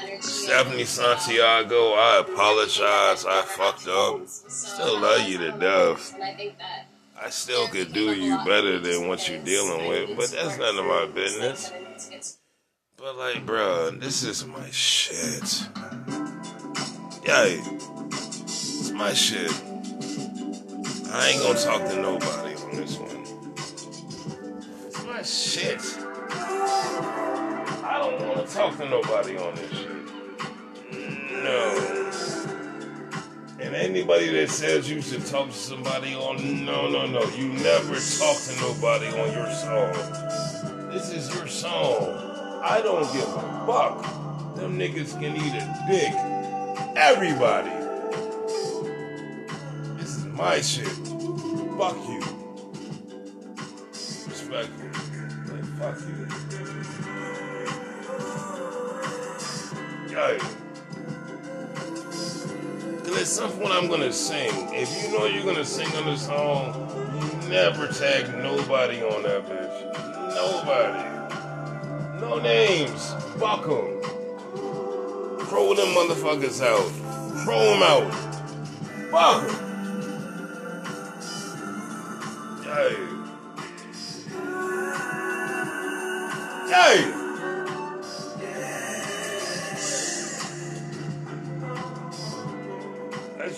energy. Stephanie Santiago, I apologize. I fucked up. Still love you to death. I think that I still could do you better than what you're dealing with, but that's none of my business. But like, bro, this is my shit. Yeah, it's my shit. I ain't gonna talk to nobody on this one. It's my shit. I don't wanna talk to nobody on this shit. No. And anybody that says you should talk to somebody on, no, no, no. You never talk to nobody on your song. This is your song. I don't give a fuck. Them niggas can eat a dick. Everybody. This is my shit. Fuck you. Respectful. Like, fuck you. Yo. Cause at some point I'm gonna sing. If you know you're gonna sing on the song, you never tag nobody on that bitch. Nobody. No names. Fuck them. Throw them motherfuckers out. Throw them out. Fuck them. Hey.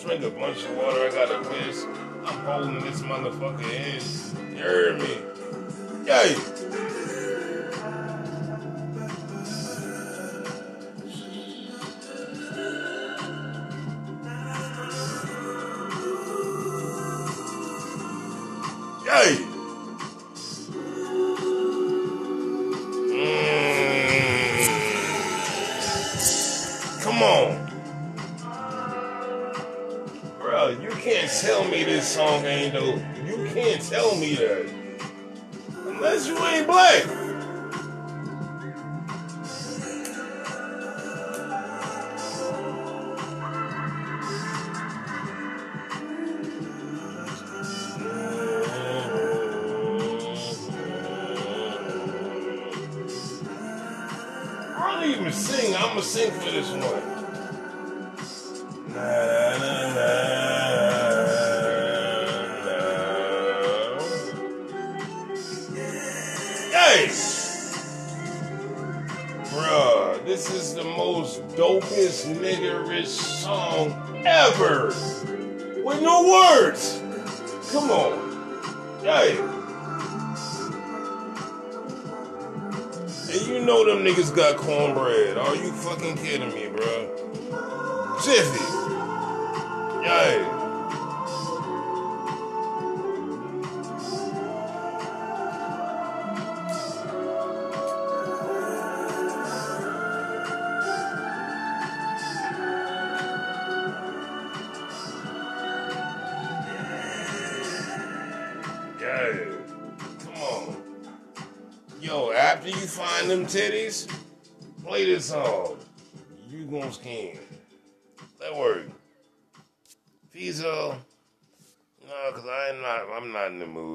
Just a bunch of water. I got a piss. I'm holding this motherfucker in. You heard me? Yay! Yay! Mm. Come on. You can't tell me this song ain't dope. You can't tell me that. Unless you ain't black. I don't even sing. I'm gonna sing for this one. Hey! Bruh, this is the most dopest niggerish song ever. With no words. Come on. Hey. And you know them niggas got cornbread. Are you fucking kidding me, bruh? Jiffy. Yay. Yay. Come on. Yo, after you find them titties, play this song. You gon' scheme. That work. Fizo. No, cause I am not I'm not in the mood.